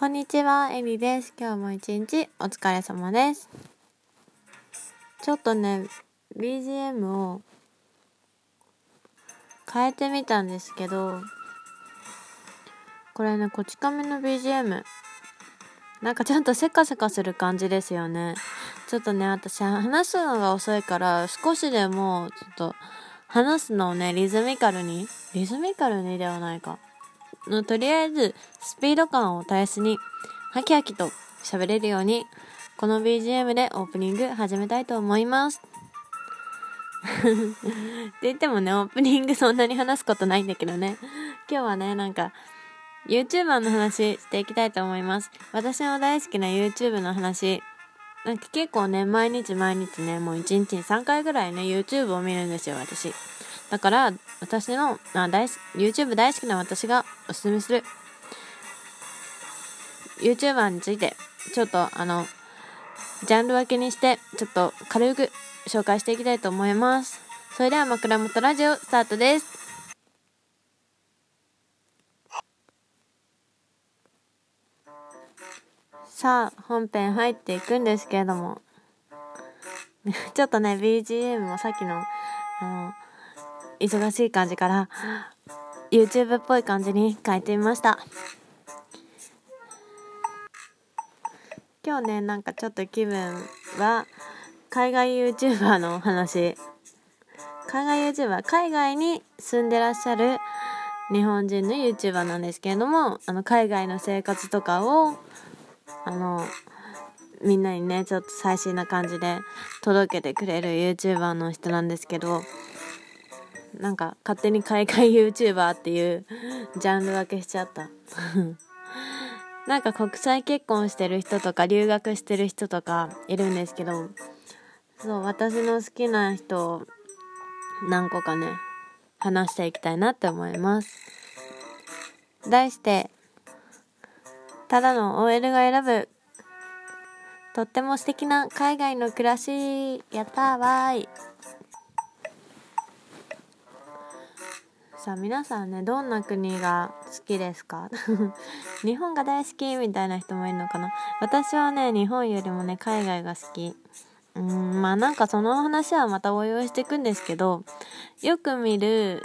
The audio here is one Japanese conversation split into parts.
こんにちは、エリです。今日も一日お疲れ様です。ちょっとね、BGM を変えてみたんですけど、これね、こち亀の BGM、なんかちょっとせかせかする感じですよね。ちょっとね、私話すのが遅いから、少しでも、ちょっと、話すのをね、リズミカルに、リズミカルにではないか。の、とりあえず、スピード感を絶やすに、ハキハキと喋れるように、この BGM でオープニング始めたいと思います。って言ってもね、オープニングそんなに話すことないんだけどね。今日はね、なんか、YouTuber の話していきたいと思います。私の大好きな YouTube の話。なんか結構ね、毎日毎日ね、もう1日に3回ぐらいね、YouTube を見るんですよ、私。だから、私の、あ、大 YouTube 大好きな私がおすすめする YouTuber について、ちょっとあの、ジャンル分けにして、ちょっと軽く紹介していきたいと思います。それでは枕元ラジオスタートです。さあ、本編入っていくんですけれども、ちょっとね、BGM もさっきの、あの、忙しい感じから、YouTube っぽい感じに変えてみました。今日ね、なんかちょっと気分は、海外 YouTuber の話。海外 YouTuber、海外に住んでらっしゃる日本人の YouTuber なんですけれども、あの、海外の生活とかを、あの、みんなにね、ちょっと最新な感じで届けてくれる YouTuber の人なんですけど、なんか勝手に海外 YouTuber っていうジャンル分けしちゃった なんか国際結婚してる人とか留学してる人とかいるんですけど、そう、私の好きな人を何個かね、話していきたいなって思います。題して、ただの OL が選ぶ、とっても素敵な海外の暮らし、やったーわーい。さあ皆さんねどんな国が好きですか？日本が大好きみたいな人もいるのかな？私はね日本よりもね海外が好き。うんまあなんかその話はまた応用していくんですけどよく見る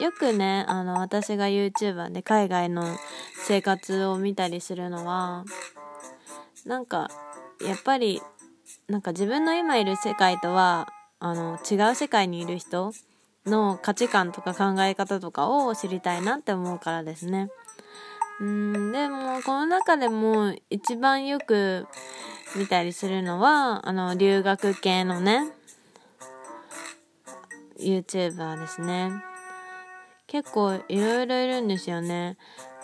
よくねあの私が YouTuber で海外の生活を見たりするのはなんかやっぱりなんか自分の今いる世界とはあの違う世界にいる人の価値観とか考え方とかを知りたいなって思うからですね。うんでもこの中でも一番よく見たりするのはあの留学系のね YouTuber ですね結構いろいろいるんですよね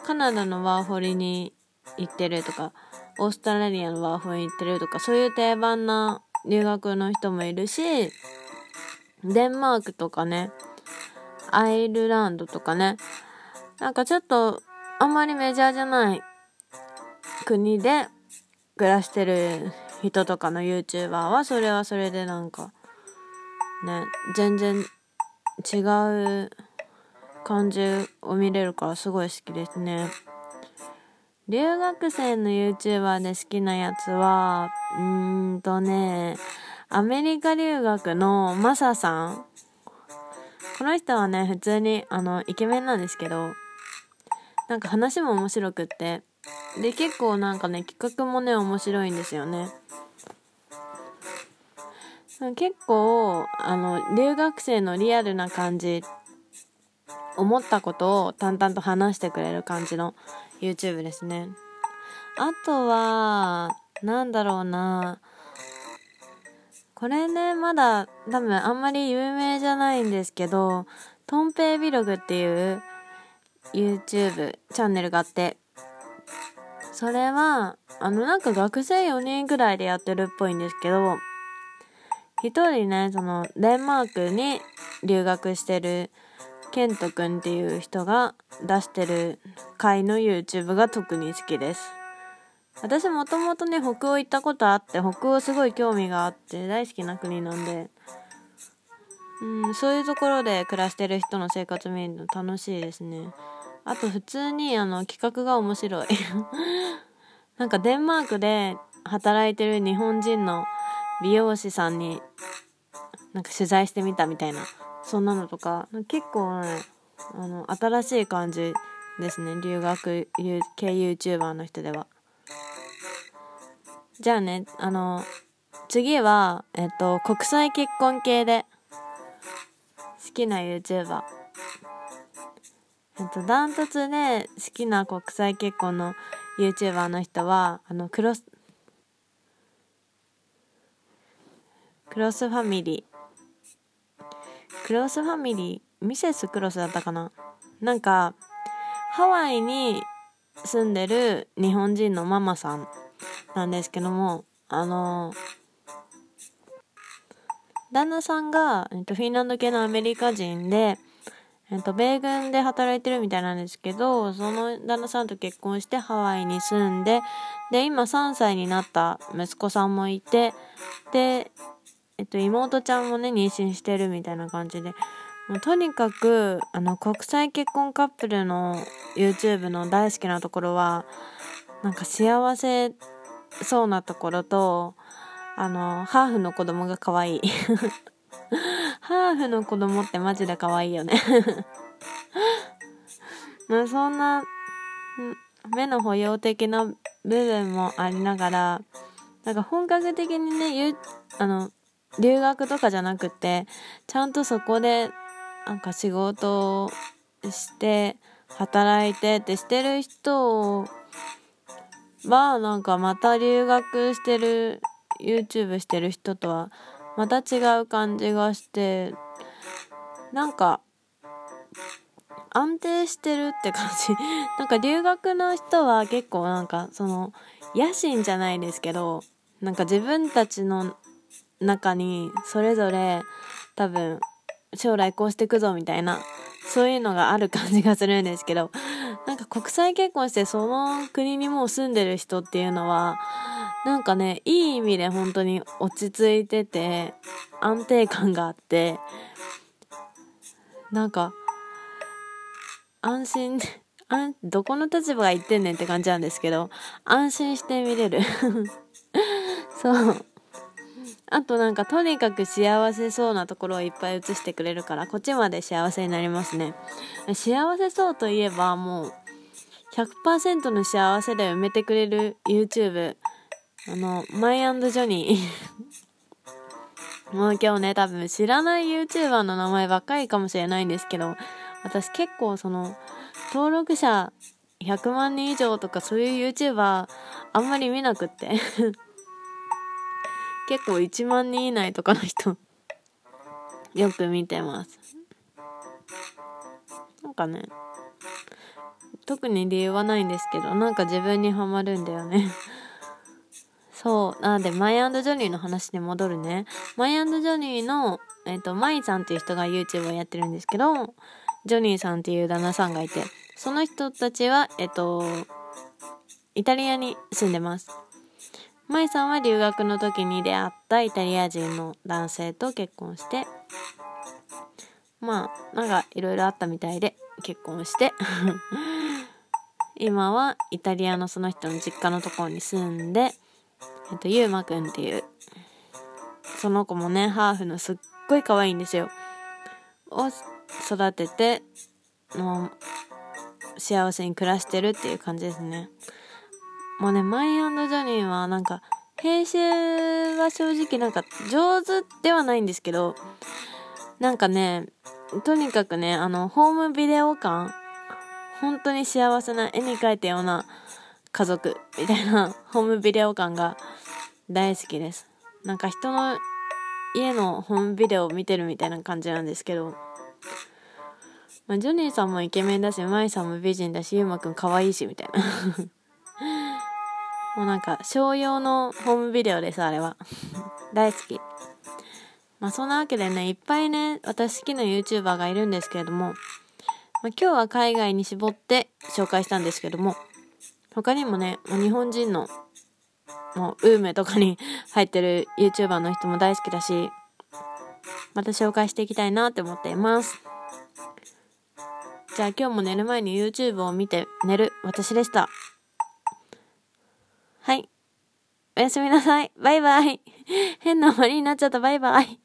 カナダのワーホリに行ってるとかオーストラリアのワーホリに行ってるとかそういう定番な留学の人もいるしデンマークとかね、アイルランドとかね、なんかちょっとあんまりメジャーじゃない国で暮らしてる人とかの YouTuber はそれはそれでなんかね、全然違う感じを見れるからすごい好きですね。留学生の YouTuber で好きなやつは、うーんとね、アメリカ留学のマサさん。この人はね、普通に、あの、イケメンなんですけど、なんか話も面白くって、で、結構なんかね、企画もね、面白いんですよね。結構、あの、留学生のリアルな感じ、思ったことを淡々と話してくれる感じの YouTube ですね。あとは、なんだろうなこれね、まだ多分あんまり有名じゃないんですけど、トンペイビログっていう YouTube チャンネルがあって、それは、あのなんか学生4人ぐらいでやってるっぽいんですけど、一人ね、そのデンマークに留学してるケントくんっていう人が出してる回の YouTube が特に好きです。私もともとね、北欧行ったことあって、北欧すごい興味があって大好きな国なんで、うん、そういうところで暮らしてる人の生活見るの楽しいですね。あと普通にあの企画が面白い。なんかデンマークで働いてる日本人の美容師さんになんか取材してみたみたいなそんなのとか結構ねあの新しい感じですね。留学系 YouTuber の人では。じゃあねあの次はえっと国際結婚系で好きな YouTuber えっとダントツで好きな国際結婚の YouTuber の人はあのクロスクロスファミリー。クロスファミリーミセスクロスだったかな？なんかハワイに住んでる日本人のママさん。なんですけどもあの旦那さんが、えっと、フィンランド系のアメリカ人で、えっと、米軍で働いてるみたいなんですけどその旦那さんと結婚してハワイに住んでで今3歳になった息子さんもいてでえっと、妹ちゃんもね、妊娠してるみたいな感じで、もうとにかく、あの、国際結婚カップルの YouTube の大好きなところは、なんか幸せそうなところと、あの、ハーフの子供が可愛い。ハーフの子供ってマジで可愛いよね まあそんな、目の保養的な部分もありながら、なんか本格的にね、ゆあの、留学とかじゃなくてちゃんとそこでなんか仕事をして働いてってしてる人はなんかまた留学してる YouTube してる人とはまた違う感じがしてなんか安定してるって感じ。なんか留学の人は結構なんかその野心じゃないですけどなんか自分たちの中にそれぞれ多分将来こうしていくぞみたいなそういうのがある感じがするんですけどなんか国際結婚してその国にもう住んでる人っていうのはなんかねいい意味で本当に落ち着いてて安定感があってなんか安心 あどこの立場が言ってんねんって感じなんですけど安心して見れる。そう。あとなんかとにかく幸せそうなところをいっぱい映してくれるからこっちまで幸せになりますね。幸せそうといえばもう100%の幸せで埋めてくれる YouTube あのマイジョニー。もう今日ね多分知らない YouTuber の名前ばっかりかもしれないんですけど私結構その登録者100万人以上とかそういう YouTuber あんまり見なくって。結構1万人以内とかの人よく見てます。なんかね特に理由はないんですけどなんか自分にはまるんだよね。そうなんでマイジョニーの話に戻るね。マイジョニーのえっ、ー、とマイさんっていう人が YouTube をやってるんですけどジョニーさんっていう旦那さんがいてその人たちはえっ、ー、とイタリアに住んでます。舞さんは留学の時に出会ったイタリア人の男性と結婚してまあなんかいろいろあったみたいで結婚して。今はイタリアのその人の実家のところに住んでえっとゆうまくんっていうその子もねハーフのすっごい可愛いんですよ。を育ててもう幸せに暮らしてるっていう感じですね。もうね、マイジョニーはなんか、編集は正直なんか上手ではないんですけど、なんかね、とにかくね、あの、ホームビデオ感、本当に幸せな絵に描いたような家族みたいな ホームビデオ感が大好きです。なんか人の家のホームビデオを見てるみたいな感じなんですけど、まあ、ジョニーさんもイケメンだし、マイさんも美人だし、ゆうまくん可愛いし、みたいな もうなんか、商用のホームビデオです、あれは。大好き。まあそんなわけでね、いっぱいね、私好きな YouTuber がいるんですけれども、まあ、今日は海外に絞って紹介したんですけども、他にもね、もう日本人の、もう、ウームとかに 入ってる YouTuber の人も大好きだし、また紹介していきたいなって思っています。じゃあ今日も寝る前に YouTube を見て寝る私でした。はい。おやすみなさい。バイバイ。変な終わりになっちゃった。バイバイ。